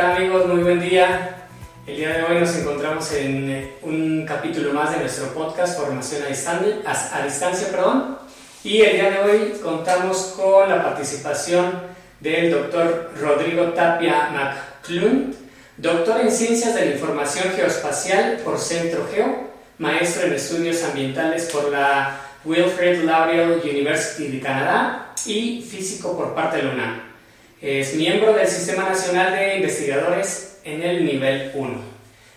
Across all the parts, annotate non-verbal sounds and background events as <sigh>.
tal amigos? Muy buen día. El día de hoy nos encontramos en eh, un capítulo más de nuestro podcast Formación a Distancia, a, distancia perdón. y el día de hoy contamos con la participación del doctor Rodrigo Tapia McClung, doctor en Ciencias de la Información Geoespacial por Centro Geo, maestro en Estudios Ambientales por la Wilfrid Laurier University de Canadá y físico por parte de la UNAM. Es miembro del Sistema Nacional de Investigadores en el nivel 1.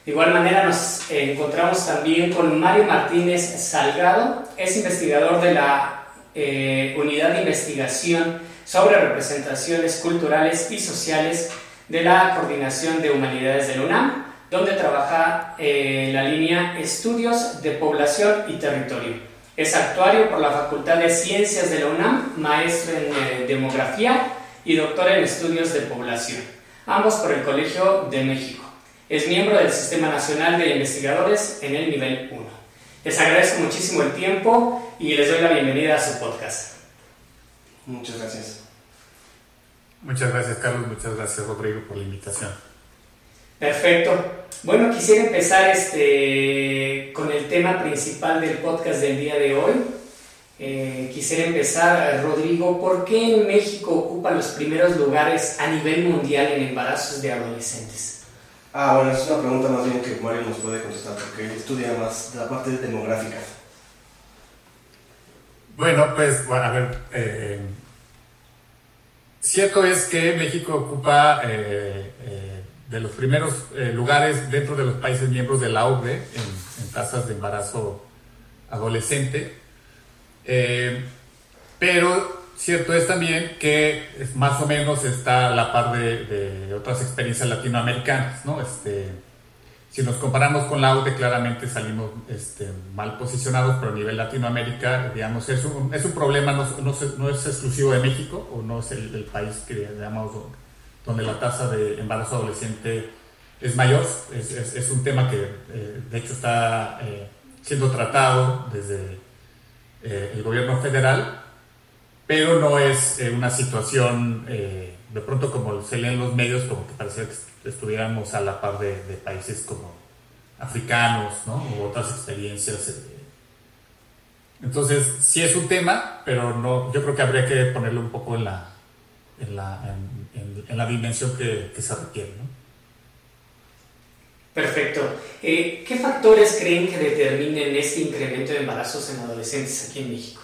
De igual manera nos encontramos también con Mario Martínez Salgado, es investigador de la eh, Unidad de Investigación sobre Representaciones Culturales y Sociales de la Coordinación de Humanidades de la UNAM, donde trabaja eh, la línea Estudios de Población y Territorio. Es actuario por la Facultad de Ciencias de la UNAM, maestro en eh, Demografía y doctor en Estudios de Población, ambos por el Colegio de México. Es miembro del Sistema Nacional de Investigadores en el nivel 1. Les agradezco muchísimo el tiempo y les doy la bienvenida a su podcast. Muchas gracias. Muchas gracias, Carlos. Muchas gracias, Rodrigo, por la invitación. Perfecto. Bueno, quisiera empezar este, con el tema principal del podcast del día de hoy, eh, quisiera empezar, Rodrigo, ¿por qué en México ocupa los primeros lugares a nivel mundial en embarazos de adolescentes? Ah, bueno, es una pregunta más bien que Mario nos puede contestar porque él estudia más la parte demográfica. Bueno, pues, bueno, a ver, eh, cierto es que México ocupa eh, de los primeros lugares dentro de los países miembros de la OCDE en tasas de embarazo adolescente. Eh, pero cierto es también que más o menos está a la par de, otras experiencias latinoamericanas, ¿no? Este, si nos comparamos con la UTE, claramente salimos este, mal posicionados, pero a nivel Latinoamérica, digamos, es un, es un problema, no, no, es exclusivo de México, o no es el, país que, digamos, donde la tasa de embarazo adolescente es mayor. Es, es, un tema que, eh, de hecho, está eh, siendo tratado desde eh, el gobierno federal, pero no es eh, una situación, eh, de pronto como se leen los medios, como que parece que estuviéramos a la par de, países como africanos, ¿no? U otras experiencias. Entonces, sí es un tema, pero no, yo creo que habría que ponerlo un poco en la, en la, en, la dimensión que, que se requiere, ¿no? Perfecto. Eh, ¿Qué factores creen que determinen este incremento de embarazos en adolescentes aquí en México?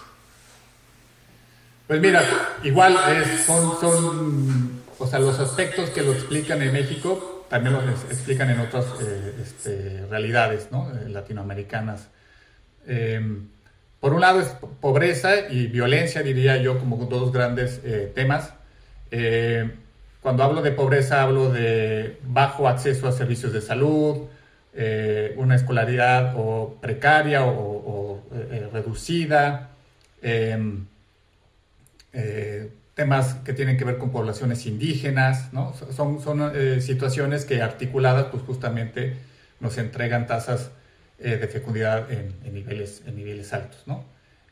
Pues mira, igual son, son, o sea, los aspectos que lo explican en México también los explican en otras eh, este, realidades ¿no? Eh, latinoamericanas. Em, por un lado es pobreza y violencia, diría yo, como dos grandes temas. Cuando hablo de pobreza hablo de bajo acceso a servicios de salud, eh, una escolaridad o precaria o, eh, reducida, em, eh, temas que tienen que ver con poblaciones indígenas, ¿no? Son, son situaciones que articuladas pues justamente nos entregan tasas de fecundidad en, niveles, en niveles altos, ¿no?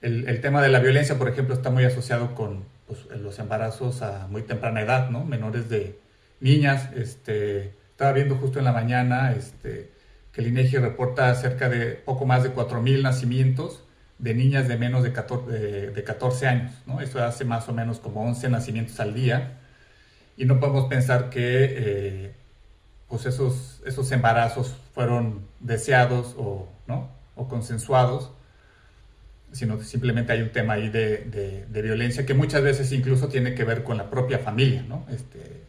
El, el tema de la violencia, por ejemplo, está muy asociado con pues, los embarazos a muy temprana edad, ¿no? Menores de niñas. Este, estaba viendo justo en la mañana este, que el INEGI reporta cerca de poco más de 4.000 nacimientos de niñas de menos de 14, de, 14 años, ¿no? Esto hace más o menos como 11 nacimientos al día. Y no podemos pensar que eh, pues esos, esos embarazos fueron deseados o, ¿no? o consensuados sino simplemente hay un tema ahí de, de, violencia que muchas veces incluso tiene que ver con la propia familia, ¿no? Este,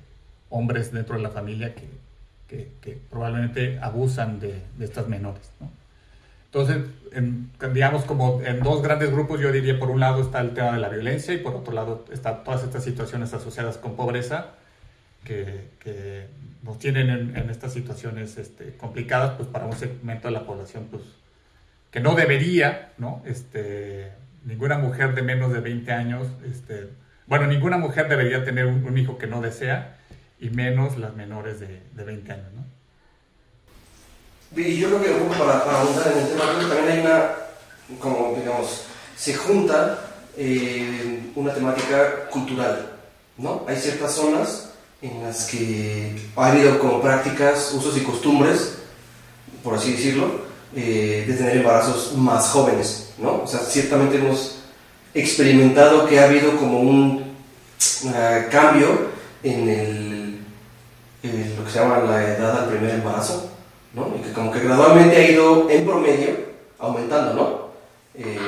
hombres dentro de la familia que, que, probablemente abusan de, de, estas menores, ¿no? Entonces, en, digamos como en dos grandes grupos, yo diría por un lado está el tema de la violencia y por otro lado están todas estas situaciones asociadas con pobreza que, que nos tienen en, en estas situaciones este, complicadas pues para un segmento de la población pues que no debería, ¿no? Este, ninguna mujer de menos de 20 años, este, bueno, ninguna mujer debería tener un, hijo que no desea, y menos las menores de, de 20 años, ¿no? Y yo creo que para, para ahondar en el tema, también hay una, como digamos, se junta eh, una temática cultural, ¿no? Hay ciertas zonas en las que ha habido como prácticas, usos y costumbres, por así decirlo, eh, de tener embarazos más jóvenes, ¿no? O sea, ciertamente hemos experimentado que ha habido como un uh, cambio en el, en lo que se llama la edad al primer embarazo, ¿no? Y que como que gradualmente ha ido en promedio aumentando, ¿no? Eh,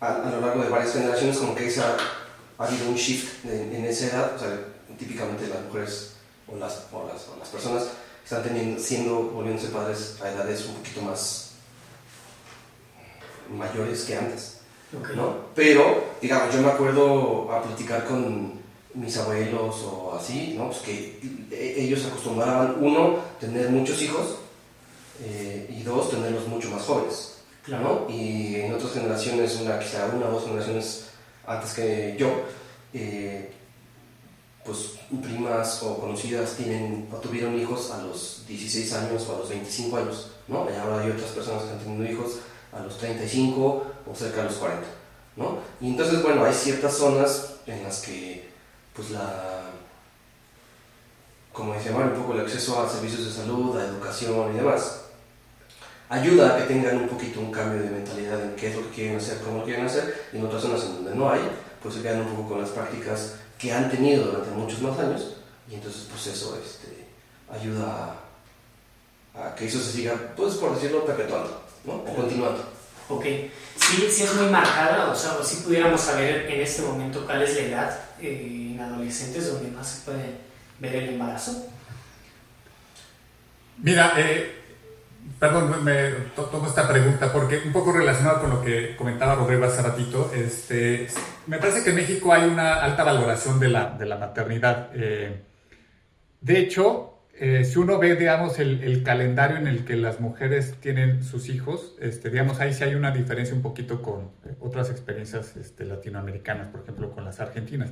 a, a, lo largo de varias generaciones como que esa, ha habido un shift en, en esa edad, o sea, típicamente las mujeres o las, o las, o las personas están teniendo, siendo, volviéndose padres a edades un poquito más mayores que antes. ¿no? Pero, digamos, yo me acuerdo a platicar con mis abuelos o así, ¿no? Pues que e- ellos acostumbraban, uno, tener muchos hijos eh, y dos, tenerlos mucho más jóvenes, Claro. ¿no? Y en otras generaciones, una, quizá una o dos generaciones antes que yo, eh, pues primas o conocidas tienen o tuvieron hijos a los 16 años o a los 25 años, ¿no? Y ahora hay otras personas que han tenido hijos a los 35 o cerca de los 40, ¿no? Y entonces, bueno, hay ciertas zonas en las que, pues la, como decía Mario, un poco el acceso a servicios de salud, a educación y demás, ayuda a que tengan un poquito un cambio de mentalidad en qué es lo que quieren hacer, cómo lo quieren hacer, y en otras zonas en donde no hay, pues se quedan un poco con las prácticas que han tenido durante muchos más años, y entonces pues eso este, ayuda a, a que eso se siga, pues por decirlo, perpetuando, ¿no? O continuando. Ok, sí, sí es muy marcada, o sea, si pudiéramos saber en este momento cuál es la edad eh, en adolescentes donde más se puede ver el embarazo. Mira, eh, perdón, me to- tomo esta pregunta porque un poco relacionado con lo que comentaba Rodrigo hace ratito, este, me parece que en México hay una alta valoración de la, de la maternidad. Eh, de hecho, eh, si uno ve, digamos, el, el calendario en el que las mujeres tienen sus hijos, este, digamos, ahí sí hay una diferencia un poquito con eh, otras experiencias este, latinoamericanas, por ejemplo, con las argentinas.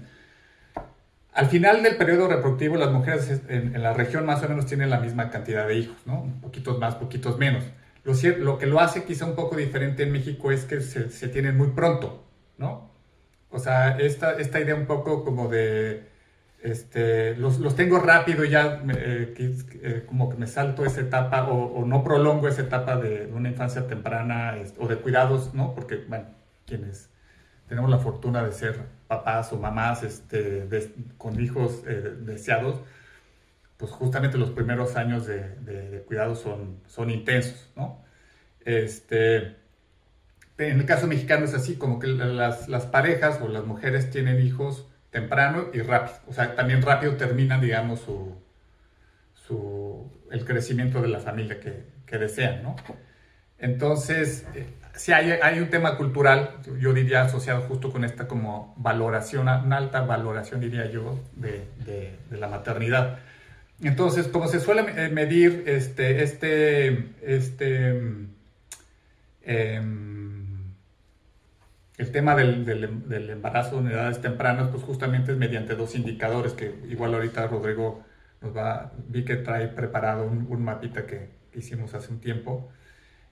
Al final del periodo reproductivo, las mujeres en, en la región más o menos tienen la misma cantidad de hijos, ¿no? Poquitos más, poquitos menos. Lo, lo que lo hace quizá un poco diferente en México es que se, se tienen muy pronto, ¿no? O sea, esta, esta idea un poco como de, este, los, los tengo rápido y ya eh, eh, como que me salto esa etapa o, no prolongo esa etapa de una infancia temprana o de cuidados, ¿no? Porque, bueno, quienes tenemos la fortuna de ser papás o mamás este, con hijos eh, deseados, pues justamente los primeros años de, de- de cuidado son, son intensos, ¿no? Este, en el caso mexicano es así, como que las, las parejas o las mujeres tienen hijos temprano y rápido, o sea, también rápido terminan, digamos, su, su, el crecimiento de la familia que, que desean, ¿no? Entonces, eh, sí hay, hay un tema cultural, yo diría asociado justo con esta como valoración, una alta valoración, diría yo, de, de, la maternidad. Entonces, como se suele eh, medir este, este, este, em, el tema del, del- del embarazo en edades tempranas, pues justamente es mediante dos indicadores que igual ahorita Rodrigo nos va, vi que trae preparado un, un mapita que, hicimos hace un tiempo.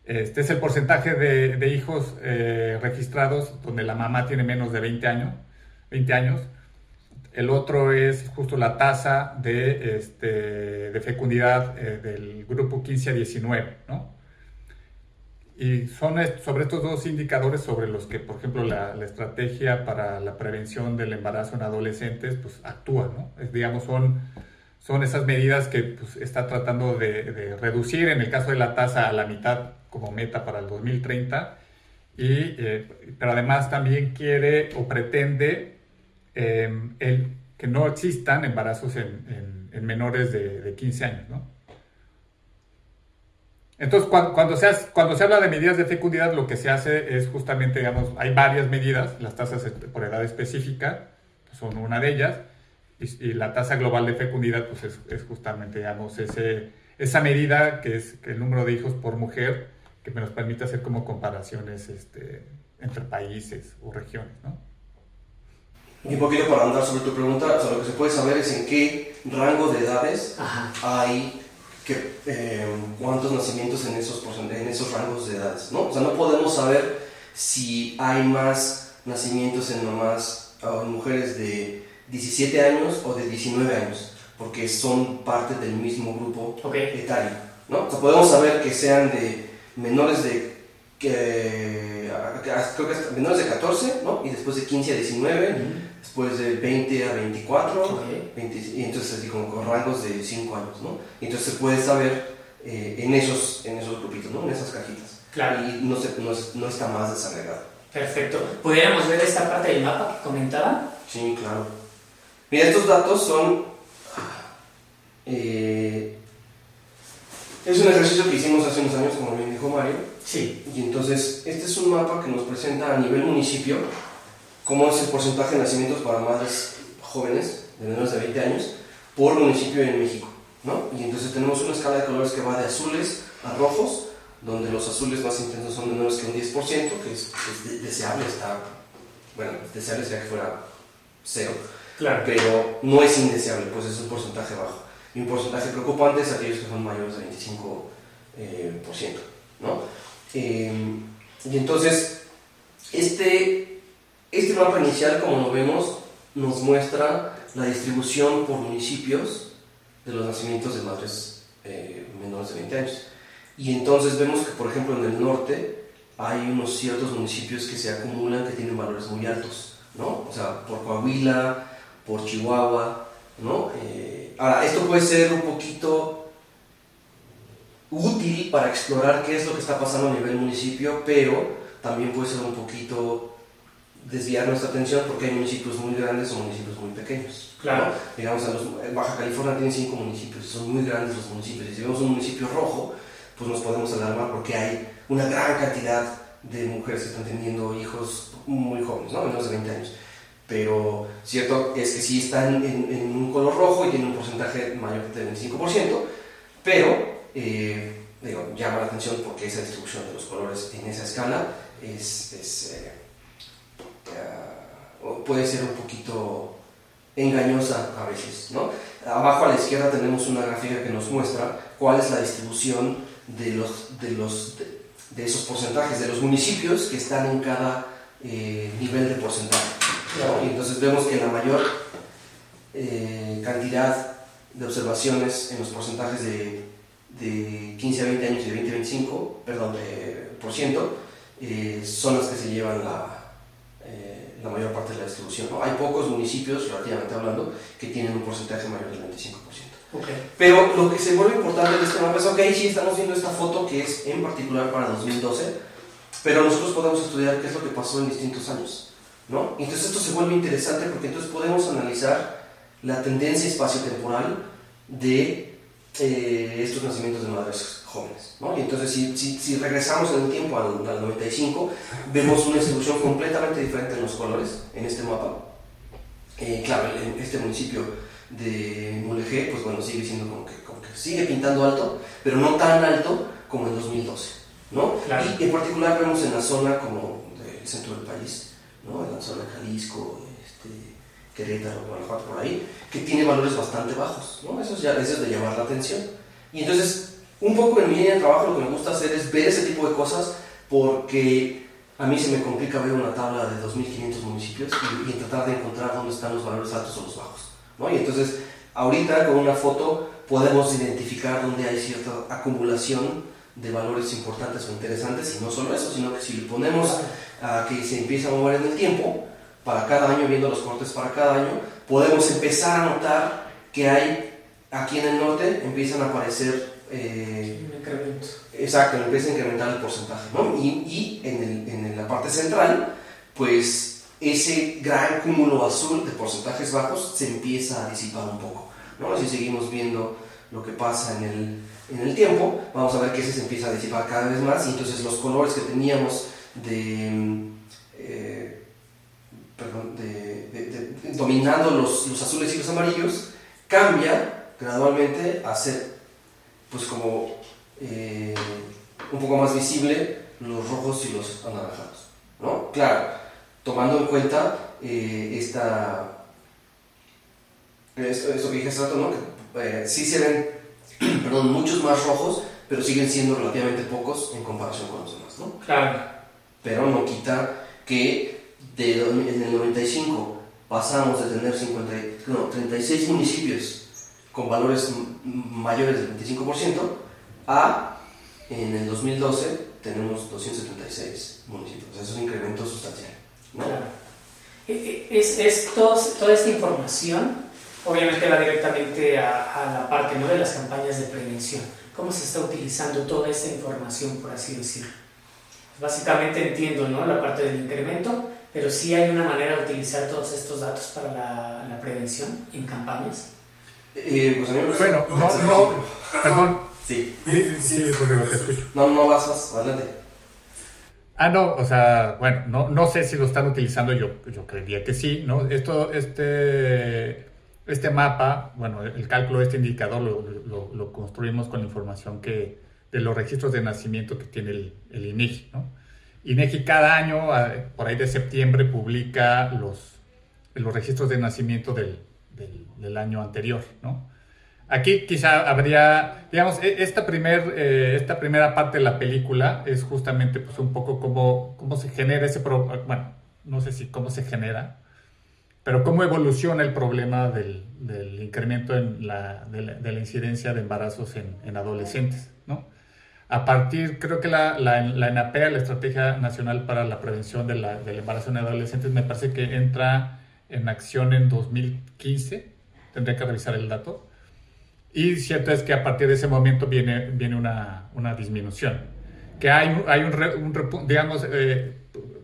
Este es el porcentaje de, de hijos eh, registrados donde la mamá tiene menos de 20 años. 20 años. El otro es justo la tasa de, este, de fecundidad eh, del grupo 15 a 19, ¿no? Y son sobre estos dos indicadores sobre los que, por ejemplo, la, estrategia para la prevención del embarazo en adolescentes, pues actúa, ¿no? Es, digamos, son, son esas medidas que pues, está tratando de, reducir, en el caso de la tasa, a la mitad como meta para el 2030, y, eh, pero además también quiere o pretende eh, el, que no existan embarazos en menores de, de 15 años, ¿no? Entonces, cuando, cuando, se hace- cuando se habla de medidas de fecundidad, lo que se hace es justamente, digamos, hay varias medidas, las tasas por edad específica son una de ellas, y, y la tasa global de fecundidad, pues es, es justamente, digamos, ese, esa medida que es el número de hijos por mujer, que nos permite hacer como comparaciones este, entre países o regiones, ¿no? Y un poquito para andar sobre tu pregunta, o sea, lo que se puede saber es en qué rango de edades Ajá. hay que, eh, cuántos nacimientos en esos, en esos rangos de edades, ¿no? O sea, no podemos saber si hay más nacimientos en mamás o en mujeres de 17 años o de 19 años. porque son parte del mismo grupo etario. ¿no? O sea, podemos saber que sean de menores de que, creo que menores de 14, ¿no? Y después de 15 a 19, después de 20 a 24, Ok. 20 y entonces así como con rangos de 5 años, ¿no? Entonces se puede saber eh, en, esos, en esos grupitos, ¿no? En esas cajitas. Claro. Y no, se- no, no está más desagregado. Perfecto. ¿Pudiéramos ver esta parte del mapa que comentaba? Sí, claro. Mira, estos datos son... eh, es un ejercicio que hicimos hace unos años, como bien dijo Mario, Sí. y entonces este es un mapa que nos presenta a nivel municipio cómo es el porcentaje de nacimientos para madres jóvenes de menos de 20 años por municipio en México, ¿no? Y entonces tenemos una escala de colores que va de azules a rojos, donde los azules más intensos son menores que un 10%, que es, es de- deseable, está, bueno, deseable sería que fuera cero, Claro. pero no es indeseable, pues es un porcentaje bajo. Y un porcentaje preocupante es aquellos que son mayores de 25%, eh, por ciento, ¿no? Eh, y entonces, este, este mapa inicial, como lo vemos, nos muestra la distribución por municipios de los nacimientos de madres eh, menores de 20 años. Y entonces vemos que, por ejemplo, en el norte hay unos ciertos municipios que se acumulan que tienen valores muy altos, ¿no? O sea, por Coahuila, por Chihuahua, ¿no? Eh, ahora, esto puede ser un poquito útil para explorar qué es lo que está pasando a nivel municipio, pero también puede ser un poquito desviar nuestra atención porque hay municipios muy grandes o municipios muy pequeños. Claro. ¿no? Digamos, en, los- Baja California tiene cinco municipios, son muy grandes los municipios. Y si vemos un municipio rojo, pues nos podemos alarmar porque hay una gran cantidad de mujeres que están teniendo hijos muy jóvenes, ¿no? menos de 20 años. Pero cierto es que sí están en, en un color rojo y tienen un porcentaje mayor del 25%, pero eh, digo, llama la atención porque esa distribución de los colores en esa escala es, es, eh, o puede ser un poquito engañosa a veces. ¿no? Abajo a la izquierda tenemos una gráfica que nos muestra cuál es la distribución de, los, de, los, de, de esos porcentajes, de los municipios que están en cada eh, nivel de porcentaje. ¿no? Y entonces vemos que la mayor eh, cantidad de observaciones en los porcentajes de, de 15 a 20 años y de 20 a 25, perdón, de por ciento, eh, son las que se llevan la, la mayor parte de la distribución. ¿no? Hay pocos municipios, relativamente hablando, que tienen un porcentaje mayor del 25%. Ok. Pero lo que se vuelve importante de este mapa es, ok, sí estamos viendo esta foto que es en particular para 2012, pero nosotros podemos estudiar qué es lo que pasó en distintos años, ¿no? Entonces esto se vuelve interesante porque entonces podemos analizar la tendencia espaciotemporal de eh, estos nacimientos de madres jóvenes, ¿no? Y entonces si, si, si regresamos en el tiempo al, al 95, vemos una distribución completamente diferente en los colores en este mapa. Eh, claro, en este municipio de Mulegé, pues bueno, sigue siendo como que, como que sigue pintando alto, pero no tan alto como en 2012, ¿no? Claro. Y en particular vemos en la zona como del centro del país, ¿no? En la zona de Jalisco, este, Querétaro, Guanajuato, por ahí, que tiene valores bastante bajos, ¿no? Eso es, ya, eso es de llamar la atención. Y entonces, un poco en mi línea de trabajo lo que me gusta hacer es ver ese tipo de cosas porque a mí se me complica ver una tabla de 2.500 municipios y, y tratar de encontrar dónde están los valores altos o los bajos. ¿no? Y entonces, ahorita con una foto podemos identificar dónde hay cierta acumulación de valores importantes o interesantes y no solo eso, sino que si le ponemos a que se empieza a mover en el tiempo, para cada año, viendo los cortes para cada año, podemos empezar a notar que hay aquí en el norte empiezan a aparecer eh, Un incremento. Exacto, empieza a incrementar el porcentaje, ¿no? Y, y en, el- en la parte central, pues ese gran cúmulo azul de porcentajes bajos se empieza a disipar un poco, ¿no? Si seguimos viendo lo que pasa en el, en el tiempo, vamos a ver que ese se empieza a disipar cada vez más y entonces los colores que teníamos de... eh, perdón, de, de- de- de- dominando los, los azules y los amarillos, cambia gradualmente a ser pues como eh, un poco más visible los rojos y los anaranjados, ¿no? Claro, tomando en cuenta eh, esta, esto, esto que dije hace rato, ¿no? Que eh, sí se ven, <clears throat> perdón, muchos más rojos, pero siguen siendo relativamente pocos en comparación con los demás, ¿no? Claro. pero no quita que de, en el 95 pasamos de tener 50, no, 36 municipios con valores mayores del 25% a en el 2012 tenemos 276 municipios. es un incremento sustancial. Claro. E, e, es, es toda esta información obviamente va directamente a, la parte ¿no? de las campañas de prevención. ¿Cómo se está utilizando toda esta información, por así decirlo? Básicamente entiendo ¿no? la parte del incremento, pero sí hay una manera de utilizar todos estos datos para la, la prevención en campañas. Eh, pues bueno, no, no, perdón. Sí. Sí, sí, porque no te escucho. No, no vas, vas, adelante. Ah, no, o sea, bueno, no, no sé si lo están utilizando, yo, yo creería que sí, ¿no? Esto, este, este mapa, bueno, el cálculo de este indicador lo, lo, construimos con la información que, de los registros de nacimiento que tiene el, el INEGI, ¿no? INEGI cada año, por ahí de septiembre, publica los, los registros de nacimiento del, del, del año anterior, ¿no? Aquí quizá habría, digamos, e, esta, primer, eh, esta primera parte de la película es justamente pues, un poco cómo, cómo se genera ese problema, bueno, no sé si cómo se genera, pero cómo evoluciona el problema del, del incremento en la, de, la, incidencia de embarazos en, en, adolescentes, ¿no? A partir, creo que la, la, la ENAPEA, la Estrategia Nacional para la Prevención de la, del Embarazo en Adolescentes, me parece que entra en acción en 2015, tendría que revisar el dato, y cierto es que a partir de ese momento viene, viene una, una disminución. Que hay, hay un, digamos, eh,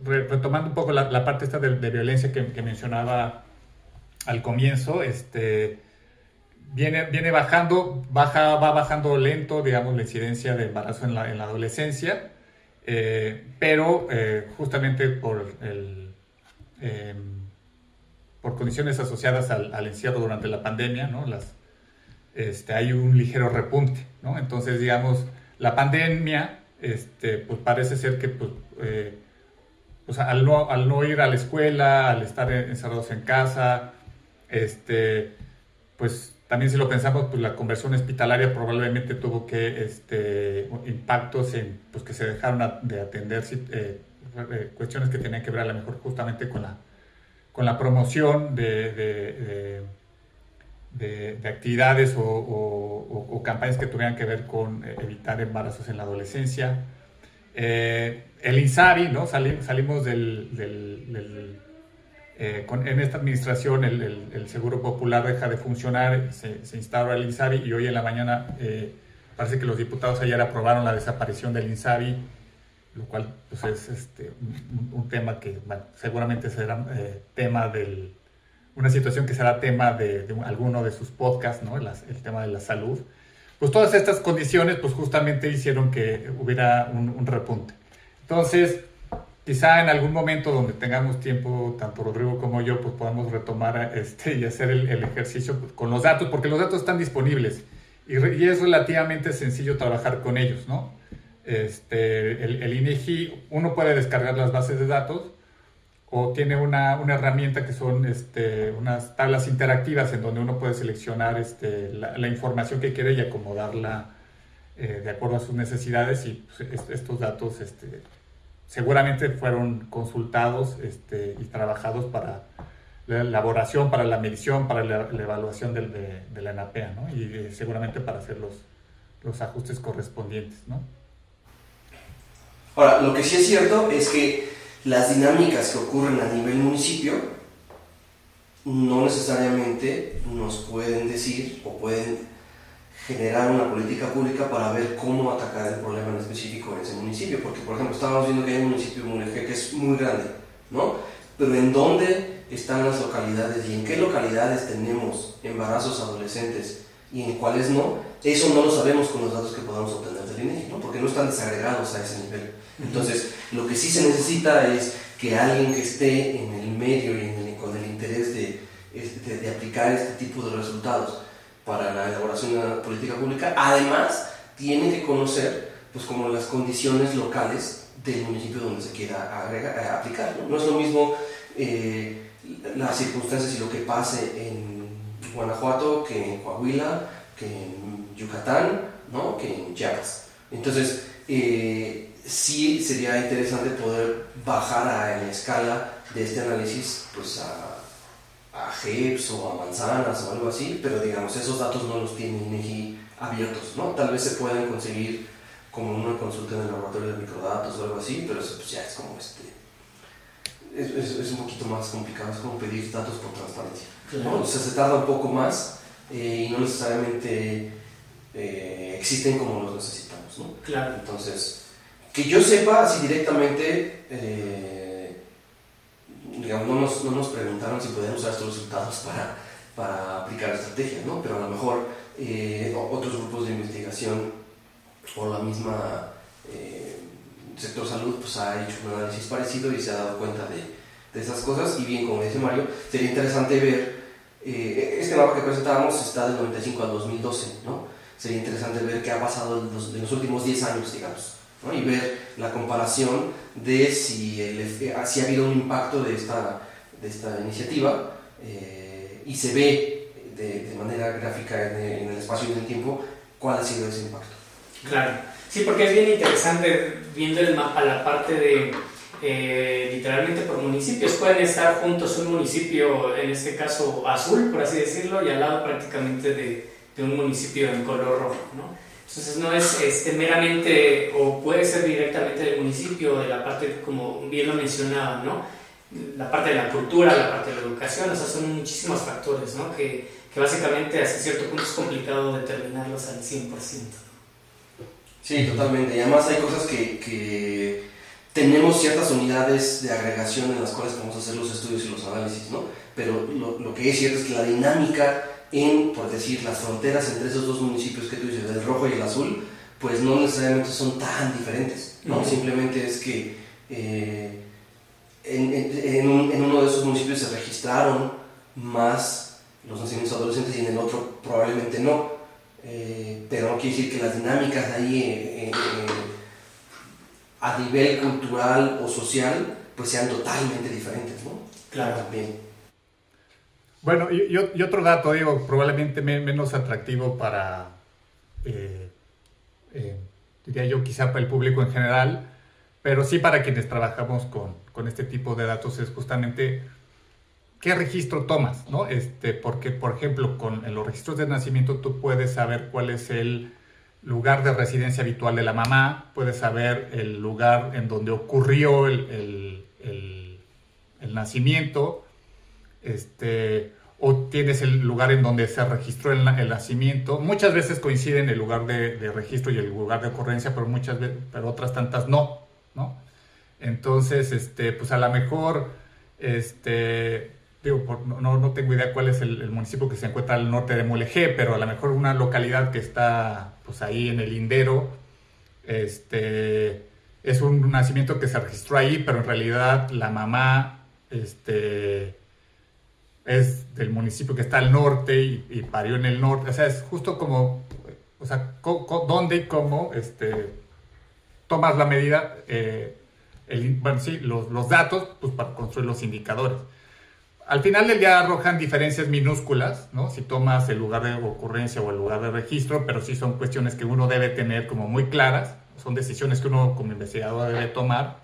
retomando un poco la, la parte esta de, violencia que, que, mencionaba al comienzo, este, viene, viene bajando, baja, va bajando lento, digamos, la incidencia de embarazo en la, en la adolescencia, eh, pero eh, justamente por el em, por condiciones asociadas al, encierro durante la pandemia, ¿no? Las, este, hay un ligero repunte, ¿no? Entonces, digamos, la pandemia, este, pues parece ser que, pues, eh, pues al, no, al no ir a la escuela, al estar encerrados en casa, este, pues también si lo pensamos, pues la conversión hospitalaria probablemente tuvo que, este, impactos en, pues que se dejaron de atender eh, cuestiones que tenían que ver a lo mejor justamente con la, con la promoción de de, actividades o, campañas que tuvieran que ver con eh, evitar embarazos en la adolescencia. Eh, el INSABI, ¿no? salimos del, eh, en esta administración el, Seguro Popular deja de funcionar, se, se instaura el INSABI y hoy en la mañana parece que los diputados ayer aprobaron la desaparición del INSABI, lo cual pues, es este, un, tema que seguramente será tema del una situación que será tema de, alguno de sus podcasts, ¿no? el tema de la salud. Pues todas estas condiciones, pues justamente hicieron que hubiera un, repunte. Entonces, quizá en algún momento donde tengamos tiempo, tanto Rodrigo como yo, pues podamos retomar este, y hacer el, ejercicio con los datos, porque los datos están disponibles y, es relativamente sencillo trabajar con ellos, ¿no? Este, el, el INEGI, uno puede descargar las bases de datos, o tiene una, una herramienta que son este, unas tablas interactivas en donde uno puede seleccionar este, la, información que quiere y acomodarla eh, de acuerdo a sus necesidades y pues, estos datos seguramente fueron consultados y trabajados para la elaboración, para la medición, para la, evaluación de, de, la NAPEA ¿no? y eh, seguramente para hacer los, los ajustes correspondientes. Ahora, lo que sí es cierto es que las dinámicas que ocurren a nivel municipio no necesariamente nos pueden decir o pueden generar una política pública para ver cómo atacar el problema en específico en ese municipio. Porque, por ejemplo, estábamos viendo que hay un municipio que es muy grande, ¿no? Pero ¿en dónde están las localidades y en qué localidades tenemos embarazos adolescentes y en cuáles no? Eso no lo sabemos con los datos que podamos obtener del INEGI, ¿no? Porque no están desagregados a ese nivel. Entonces, lo que sí se necesita es que alguien que esté en el medio y con el interés de, este, de, aplicar este tipo de resultados para la elaboración de una política pública, además tiene que conocer pues como las condiciones locales del municipio donde se quiera eh, aplicar. ¿no? es lo mismo eh, las circunstancias y lo que pase en Guanajuato que en Coahuila, que en Yucatán, ¿no? que en Chiapas. Entonces, eh, sí sería interesante poder bajar a, la escala de este análisis pues a, a GEPS o a manzanas o algo así, pero digamos, esos datos no los tiene INEGI abiertos, ¿no? Tal vez se puedan conseguir como una consulta en el laboratorio de microdatos o algo así, pero eso pues ya es como este... Es, es, un poquito más complicado, es como pedir datos por transparencia. ¿no? O sea, se tarda un poco más eh, y no necesariamente eh, existen como los necesitamos, ¿no? Claro. Entonces, que yo sepa así directamente... Eh, digamos, no nos, no nos preguntaron si podían usar estos resultados para, para aplicar la estrategia, ¿no? pero a lo mejor eh, otros grupos de investigación o la misma eh, sector salud pues ha hecho un análisis parecido y se ha dado cuenta de, de esas cosas y bien, como dice Mario, sería interesante ver, eh, este mapa que presentábamos está del 95 al 2012, ¿no? sería interesante ver qué ha pasado en los, en los últimos 10 años, digamos y ver la comparación de si, si ha habido un impacto de esta, de esta iniciativa eh, y se ve de, de manera gráfica en el, espacio y en el tiempo cuál ha sido ese impacto. Claro, sí, porque es bien interesante viendo el mapa la parte de eh, literalmente por municipios. Pueden estar juntos un municipio, en este caso azul, por así decirlo, y al lado prácticamente de, de un municipio en color rojo, ¿no? Entonces no es este, meramente, o puede ser directamente del municipio, de la parte, como bien lo mencionaba, ¿no? La parte de la cultura, la parte de la educación, o sea, son muchísimos factores, ¿no? Que, que básicamente hasta cierto punto es complicado determinarlos al 100%. Sí, totalmente. Y además hay cosas que, que tenemos ciertas unidades de agregación en las cuales podemos hacer los estudios y los análisis, ¿no? Pero lo, lo que es cierto es que la dinámica en, por decir, las fronteras entre esos dos municipios que tú dices, el rojo y el azul, pues no necesariamente son tan diferentes, ¿no? Simplemente es que eh, en, en, uno de esos municipios se registraron más los nacimientos adolescentes y en el otro probablemente no, eh, pero no quiere decir que las dinámicas ahí eh, a nivel cultural o social pues sean totalmente diferentes, ¿no? Claro. También. Bueno, y, otro dato, digo, probablemente menos atractivo para, eh, eh, diría yo, quizá para el público en general, pero sí para quienes trabajamos con, con este tipo de datos es justamente qué registro tomas, ¿no? Este, porque, por ejemplo, con en los registros de nacimiento tú puedes saber cuál es el lugar de residencia habitual de la mamá, puedes saber el lugar en donde ocurrió el, el, el, nacimiento, este, o tienes el lugar en donde se registró el, nacimiento. Muchas veces coinciden el lugar de, registro y el lugar de ocurrencia, pero muchas veces, pero otras tantas no, ¿no? Entonces, este, pues a lo mejor, este, digo, no, no, tengo idea cuál es el, municipio que se encuentra al norte de Mulegé, pero a lo mejor una localidad que está, pues ahí en el Lindero, este, es un nacimiento que se registró ahí, pero en realidad la mamá, este, es del municipio que está al norte y, parió en el norte. O sea, es justo como, o sea, dónde y cómo este, tomas la medida, eh, el, bueno, sí, los, los, datos, pues para construir los indicadores. Al final del día arrojan diferencias minúsculas, ¿no? Si tomas el lugar de ocurrencia o el lugar de registro, pero sí son cuestiones que uno debe tener como muy claras, son decisiones que uno como investigador debe tomar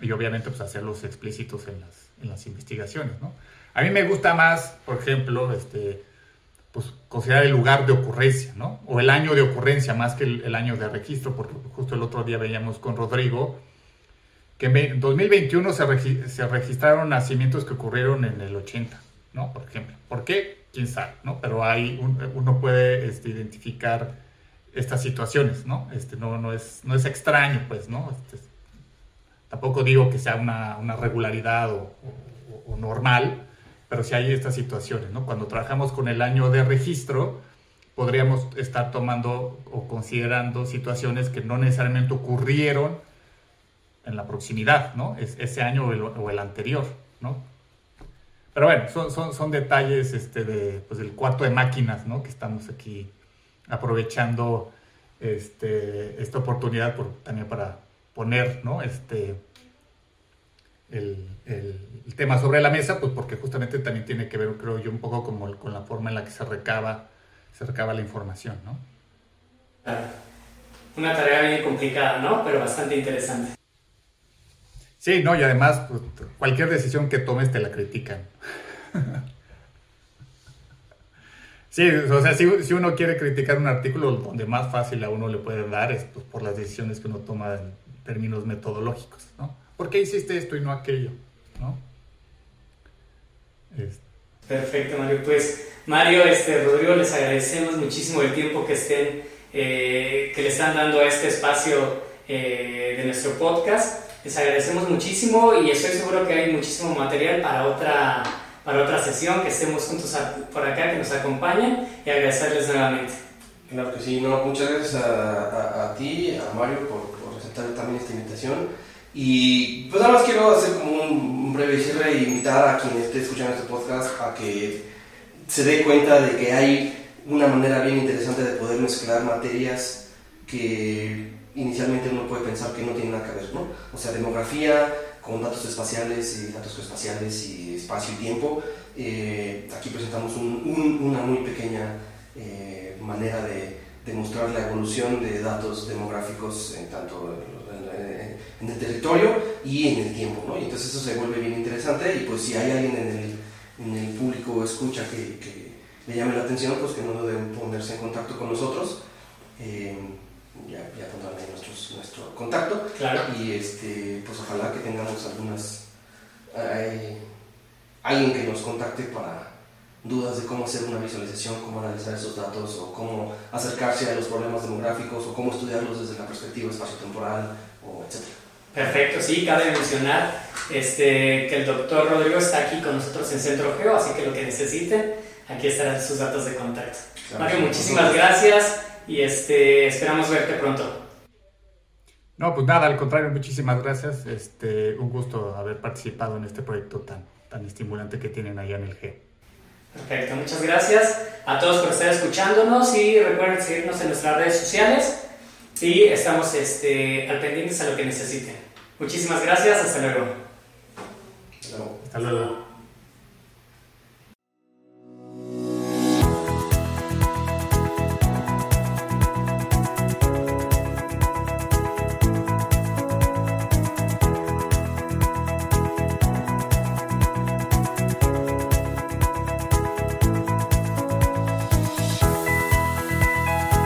y obviamente pues hacerlos explícitos en las, en las investigaciones, ¿no? A mí me gusta más, por ejemplo, este, pues, considerar el lugar de ocurrencia, ¿no? O el año de ocurrencia más que el, año de registro, porque justo el otro día veíamos con Rodrigo que en 2021 se, se registraron nacimientos que ocurrieron en el 80, ¿no? Por ejemplo. ¿Por qué? Quién sabe, ¿no? Pero ahí uno puede este, identificar estas situaciones, ¿no? Este, no, no, es, no es extraño, pues, ¿no? Este, tampoco digo que sea una, una regularidad o, o normal, pero si hay estas situaciones, ¿no? Cuando trabajamos con el año de registro, podríamos estar tomando o considerando situaciones que no necesariamente ocurrieron en la proximidad, ¿no? Es, ese año o el, anterior, ¿no? Pero bueno, son, son, son detalles este, de, pues, del cuarto de máquinas, ¿no? Que estamos aquí aprovechando este, esta oportunidad por, también para poner, ¿no? Este, el, el, tema sobre la mesa, pues porque justamente también tiene que ver, creo yo, un poco como con la forma en la que se recaba, se recaba la información, ¿no? Una tarea bien complicada, ¿no? Pero bastante interesante. Sí, no, y además pues, cualquier decisión que tomes te la critican. Sí, o sea, si, uno quiere criticar un artículo, donde más fácil a uno le puede dar es pues, por las decisiones que uno toma en términos metodológicos, ¿no? ¿Por qué hiciste esto y no aquello? ¿no? Perfecto, Mario. Pues, Mario, este, Rodrigo, les agradecemos muchísimo el tiempo que estén, eh, que le están dando a este espacio eh, de nuestro podcast. Les agradecemos muchísimo y estoy seguro que hay muchísimo material para otra, para otra sesión, que estemos juntos por acá, que nos acompañen y agradecerles nuevamente. Claro que sí, no, muchas gracias a, a, ti, a Mario, por, por, aceptar también esta invitación. Y pues nada más quiero hacer como un, breve cierre e invitar a quien esté escuchando este podcast a que se dé cuenta de que hay una manera bien interesante de poder mezclar materias que inicialmente uno puede pensar que no tienen nada que ver, ¿no? O sea, demografía con datos espaciales y datos espaciales y espacio y tiempo. Eh, aquí presentamos una muy pequeña eh, manera de, demostrar la evolución de datos demográficos en tanto en, el territorio y en el tiempo, ¿no? Y entonces eso se vuelve bien interesante y pues si hay alguien en el, en el público escucha que, que, le llame la atención, pues que no deben ponerse en contacto con nosotros. Eh, ya, ya pondrán ahí nuestro contacto. Claro. Y este, pues ojalá que tengamos algunas. alguien que nos contacte para dudas de cómo hacer una visualización, cómo analizar esos datos o cómo acercarse a los problemas demográficos o cómo estudiarlos desde la perspectiva espacio-temporal o etc. Perfecto, sí, cabe mencionar este, que el doctor Rodrigo está aquí con nosotros en Centro Geo, así que lo que necesiten, aquí estarán sus datos de contacto. Mario, muchísimas gracias y este, esperamos verte pronto. No, pues nada, al contrario, muchísimas gracias. Este, un gusto haber participado en este proyecto tan, tan estimulante que tienen allá en el G. Perfecto, muchas gracias a todos por estar escuchándonos y recuerden seguirnos en nuestras redes sociales y estamos este, al pendientes a lo que necesiten. Muchísimas gracias, hasta luego. Hasta luego.